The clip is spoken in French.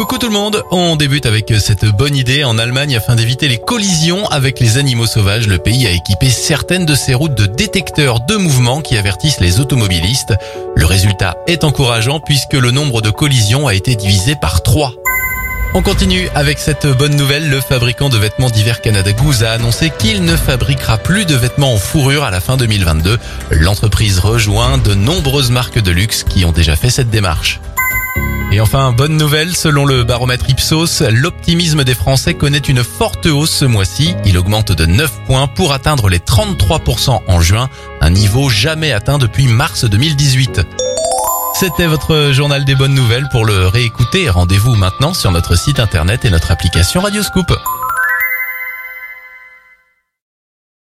Coucou tout le monde, on débute avec cette bonne idée. En Allemagne, afin d'éviter les collisions avec les animaux sauvages, le pays a équipé certaines de ses routes de détecteurs de mouvement qui avertissent les automobilistes. Le résultat est encourageant puisque le nombre de collisions a été divisé par 3. On continue avec cette bonne nouvelle. Le fabricant de vêtements d'hiver Canada Goose a annoncé qu'il ne fabriquera plus de vêtements en fourrure à la fin 2022. L'entreprise rejoint de nombreuses marques de luxe qui ont déjà fait cette démarche. Et enfin, bonne nouvelle, selon le baromètre Ipsos, l'optimisme des Français connaît une forte hausse ce mois-ci. Il augmente de 9 points pour atteindre les 33% en juin, un niveau jamais atteint depuis mars 2018. C'était votre journal des bonnes nouvelles. Pour le réécouter, rendez-vous maintenant sur notre site internet et notre application Radioscoop.